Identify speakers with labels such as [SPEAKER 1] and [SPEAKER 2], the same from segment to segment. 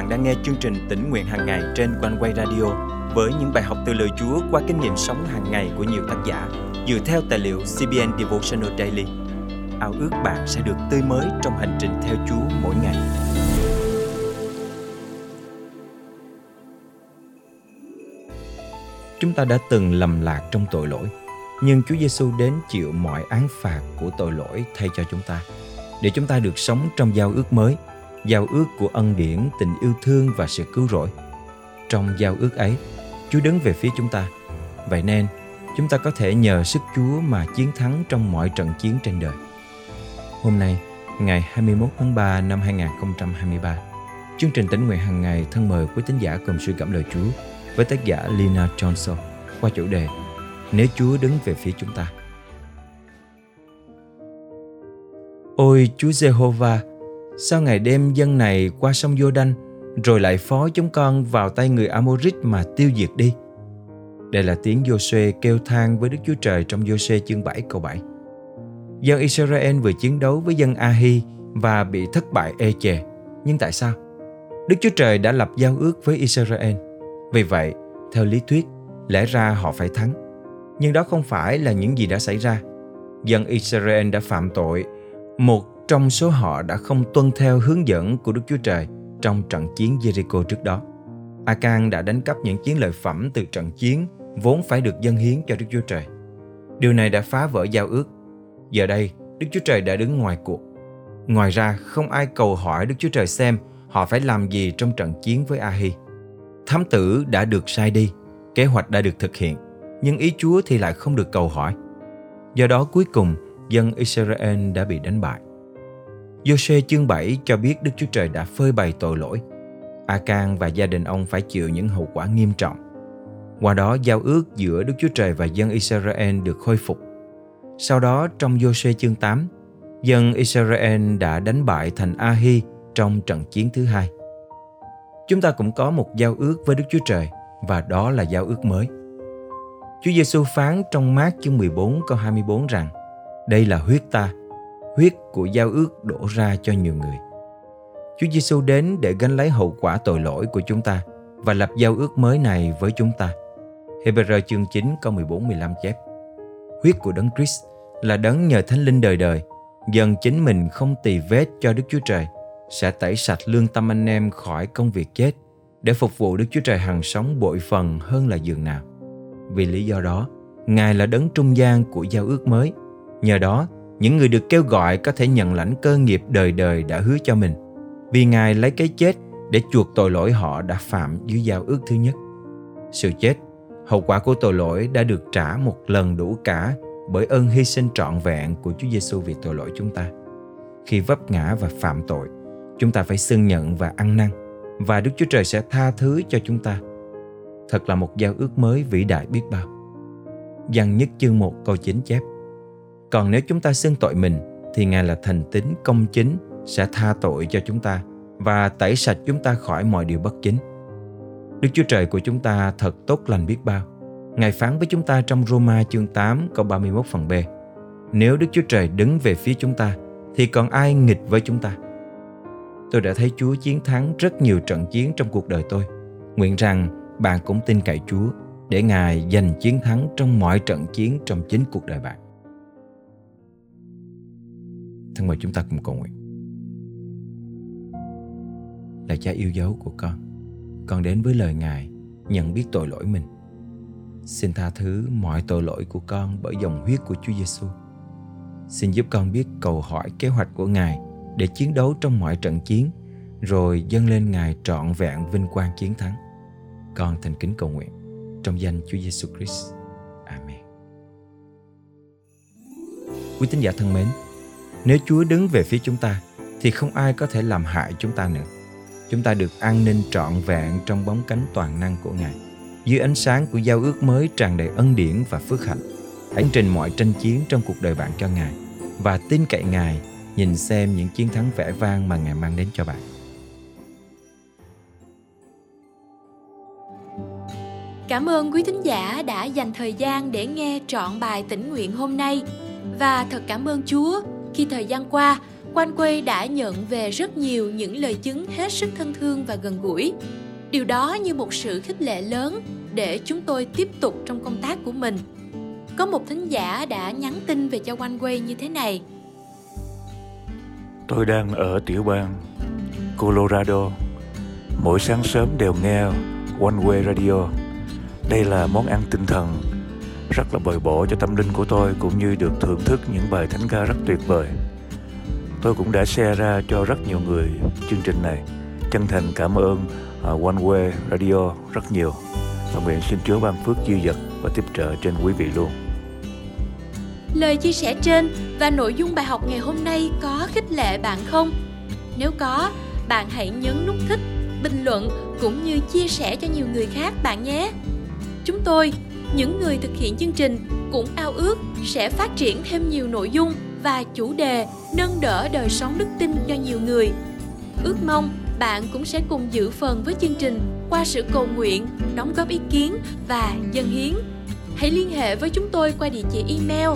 [SPEAKER 1] bạn đang nghe chương trình tỉnh nguyện hàng ngày trên quanh quay radio với những bài học từ lời Chúa qua kinh nghiệm sống hàng ngày của nhiều tác giả dựa theo tài liệu CBN Devotional Daily. Ao ước bạn sẽ được tươi mới trong hành trình theo Chúa mỗi ngày. Chúng ta đã từng lầm lạc trong tội lỗi, nhưng Chúa Giêsu đến chịu mọi án phạt của tội lỗi thay cho chúng ta, để chúng ta được sống trong giao ước mới, giao ước của ân điển, tình yêu thương và sự cứu rỗi. Trong giao ước ấy, Chúa đứng về phía chúng ta. Vậy nên, chúng ta có thể nhờ sức Chúa mà chiến thắng trong mọi trận chiến trên đời. Hôm nay, ngày 21 tháng 3 năm 2023, chương trình tỉnh nguyện hàng ngày thân mời quý tín giả cùng suy cảm lời Chúa với tác giả Lina Johnson qua chủ đề Nếu Chúa đứng về phía chúng ta. Ôi Chúa Jehovah, sao ngày đêm dân này qua sông Jordan rồi lại phó chúng con vào tay người Amorit mà tiêu diệt đi. Đây là tiếng Joshua kêu than với Đức Chúa Trời trong Joshua chương 7 câu 7. Dân Israel vừa chiến đấu với dân Ahi và bị thất bại ê chề. Nhưng tại sao? Đức Chúa Trời đã lập giao ước với Israel. Vì vậy, theo lý thuyết, lẽ ra họ phải thắng. Nhưng đó không phải là những gì đã xảy ra. Dân Israel đã phạm tội. Một trong số họ đã không tuân theo hướng dẫn của Đức Chúa Trời – trong trận chiến Jericho trước đó. Akan đã đánh cắp những chiến lợi phẩm từ trận chiến vốn phải được dâng hiến cho Đức Chúa Trời. Điều này đã phá vỡ giao ước. Giờ đây, Đức Chúa Trời đã đứng ngoài cuộc. Ngoài ra, không ai cầu hỏi Đức Chúa Trời xem họ phải làm gì trong trận chiến với Ahi. Thám tử đã được sai đi, kế hoạch đã được thực hiện, nhưng ý Chúa thì lại không được cầu hỏi. Do đó cuối cùng, dân Israel đã bị đánh bại. Giô-xê chương 7 cho biết Đức Chúa Trời đã phơi bày tội lỗi. A-can và gia đình ông phải chịu những hậu quả nghiêm trọng. Qua đó giao ước giữa Đức Chúa Trời và dân Israel được khôi phục. Sau đó trong Giô-xê chương 8, dân Israel đã đánh bại thành A-hi trong trận chiến thứ hai. Chúng ta cũng có một giao ước với Đức Chúa Trời và đó là giao ước mới. Chúa Giêsu phán trong mát chương 14 câu 24 rằng Đây là huyết ta, huyết của giao ước đổ ra cho nhiều người. Chúa Giêsu đến để gánh lấy hậu quả tội lỗi của chúng ta và lập giao ước mới này với chúng ta. Hebrew chương 9 câu 14-15 chép Huyết của Đấng Christ là đấng nhờ Thánh Linh đời đời dần chính mình không tỳ vết cho Đức Chúa Trời sẽ tẩy sạch lương tâm anh em khỏi công việc chết để phục vụ Đức Chúa Trời hằng sống bội phần hơn là giường nào. Vì lý do đó, Ngài là đấng trung gian của giao ước mới. Nhờ đó, những người được kêu gọi có thể nhận lãnh cơ nghiệp đời đời đã hứa cho mình vì Ngài lấy cái chết để chuộc tội lỗi họ đã phạm dưới giao ước thứ nhất. Sự chết, hậu quả của tội lỗi đã được trả một lần đủ cả bởi ơn hy sinh trọn vẹn của Chúa Giêsu vì tội lỗi chúng ta. Khi vấp ngã và phạm tội, chúng ta phải xưng nhận và ăn năn và Đức Chúa Trời sẽ tha thứ cho chúng ta. Thật là một giao ước mới vĩ đại biết bao. Giăng nhất chương 1 câu 9 chép còn nếu chúng ta xưng tội mình, thì Ngài là thành tín công chính sẽ tha tội cho chúng ta và tẩy sạch chúng ta khỏi mọi điều bất chính. Đức Chúa Trời của chúng ta thật tốt lành biết bao. Ngài phán với chúng ta trong Roma chương 8 câu 31 phần B. Nếu Đức Chúa Trời đứng về phía chúng ta, thì còn ai nghịch với chúng ta? Tôi đã thấy Chúa chiến thắng rất nhiều trận chiến trong cuộc đời tôi. Nguyện rằng bạn cũng tin cậy Chúa để Ngài giành chiến thắng trong mọi trận chiến trong chính cuộc đời bạn. Thân mời chúng ta cùng cầu nguyện. Là cha yêu dấu của con, con đến với lời Ngài nhận biết tội lỗi mình. Xin tha thứ mọi tội lỗi của con bởi dòng huyết của Chúa Giêsu. Xin giúp con biết cầu hỏi kế hoạch của Ngài để chiến đấu trong mọi trận chiến, rồi dâng lên Ngài trọn vẹn vinh quang chiến thắng. Con thành kính cầu nguyện trong danh Chúa Giêsu Christ. Amen. Quý tín giả thân mến, nếu Chúa đứng về phía chúng ta thì không ai có thể làm hại chúng ta nữa. Chúng ta được an ninh trọn vẹn trong bóng cánh toàn năng của Ngài. Dưới ánh sáng của giao ước mới tràn đầy ân điển và phước hạnh, hãy trình mọi tranh chiến trong cuộc đời bạn cho Ngài và tin cậy Ngài nhìn xem những chiến thắng vẻ vang mà Ngài mang đến cho bạn.
[SPEAKER 2] Cảm ơn quý thính giả đã dành thời gian để nghe trọn bài tĩnh nguyện hôm nay và thật cảm ơn Chúa khi thời gian qua, Quan Quay đã nhận về rất nhiều những lời chứng hết sức thân thương và gần gũi. Điều đó như một sự khích lệ lớn để chúng tôi tiếp tục trong công tác của mình. Có một thính giả đã nhắn tin về cho Quan Quay như thế này.
[SPEAKER 3] Tôi đang ở tiểu bang Colorado. Mỗi sáng sớm đều nghe One Way Radio. Đây là món ăn tinh thần rất là bồi bổ cho tâm linh của tôi cũng như được thưởng thức những bài thánh ca rất tuyệt vời. Tôi cũng đã share ra cho rất nhiều người chương trình này. Chân thành cảm ơn à, One Way Radio rất nhiều và nguyện xin Chúa ban phước dư dật và tiếp trợ trên quý vị luôn.
[SPEAKER 2] Lời chia sẻ trên và nội dung bài học ngày hôm nay có khích lệ bạn không? Nếu có, bạn hãy nhấn nút thích, bình luận cũng như chia sẻ cho nhiều người khác bạn nhé. Chúng tôi, những người thực hiện chương trình cũng ao ước sẽ phát triển thêm nhiều nội dung và chủ đề nâng đỡ đời sống đức tin cho nhiều người. Ước mong bạn cũng sẽ cùng dự phần với chương trình qua sự cầu nguyện, đóng góp ý kiến và dân hiến. Hãy liên hệ với chúng tôi qua địa chỉ email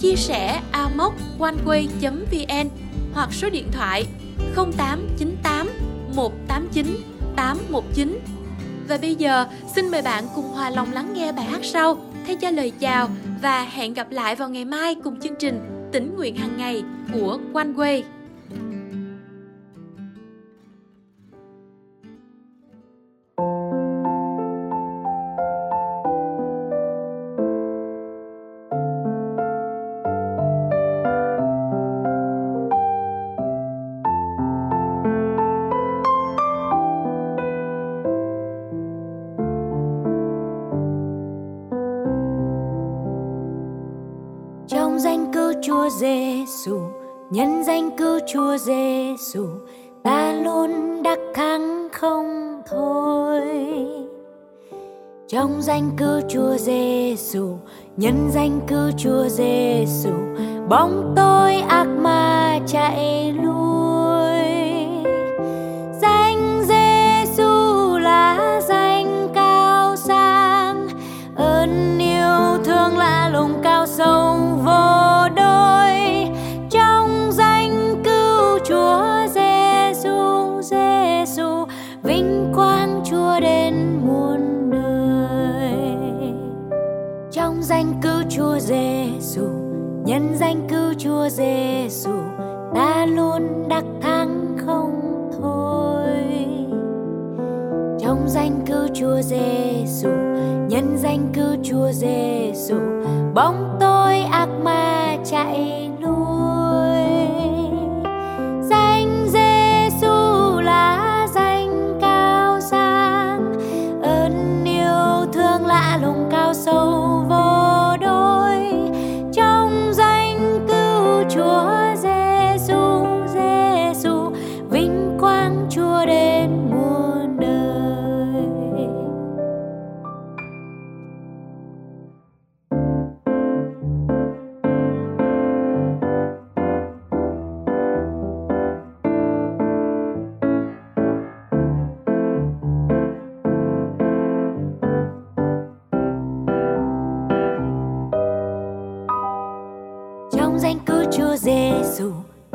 [SPEAKER 2] chia sẻ amoconeway.vn hoặc số điện thoại 0898 189 819. Và bây giờ, xin mời bạn cùng hòa lòng lắng nghe bài hát sau thay cho lời chào và hẹn gặp lại vào ngày mai cùng chương trình Tỉnh nguyện hàng ngày của One Way.
[SPEAKER 4] Chúa Giêsu, nhân danh cứu Chúa Giêsu, ta luôn đắc thắng không thôi. Trong danh cứu Chúa Giêsu, nhân danh cứu Chúa Giêsu, bóng tối ác ma chạy lui. Nhân danh cứu Chúa Giêsu ta luôn đắc thắng không thôi. Trong danh cứu Chúa Giêsu nhân danh cứu Chúa Giêsu bóng tối ác ma chạy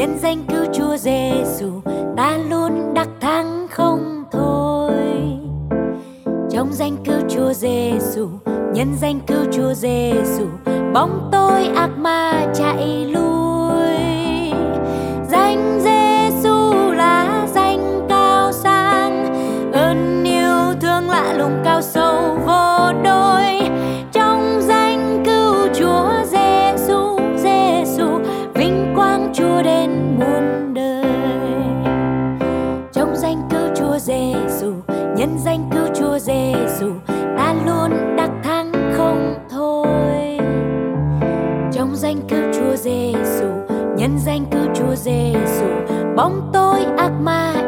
[SPEAKER 4] nhân danh cứu Chúa Giêsu ta luôn đắc thắng không thôi. Trong danh cứu Chúa Giêsu nhân danh cứu Chúa Giêsu bóng tối ác ma chạy lui. Danh cứu Chúa Giêsu nhân danh cứu Chúa Giêsu bóng tối ác ma.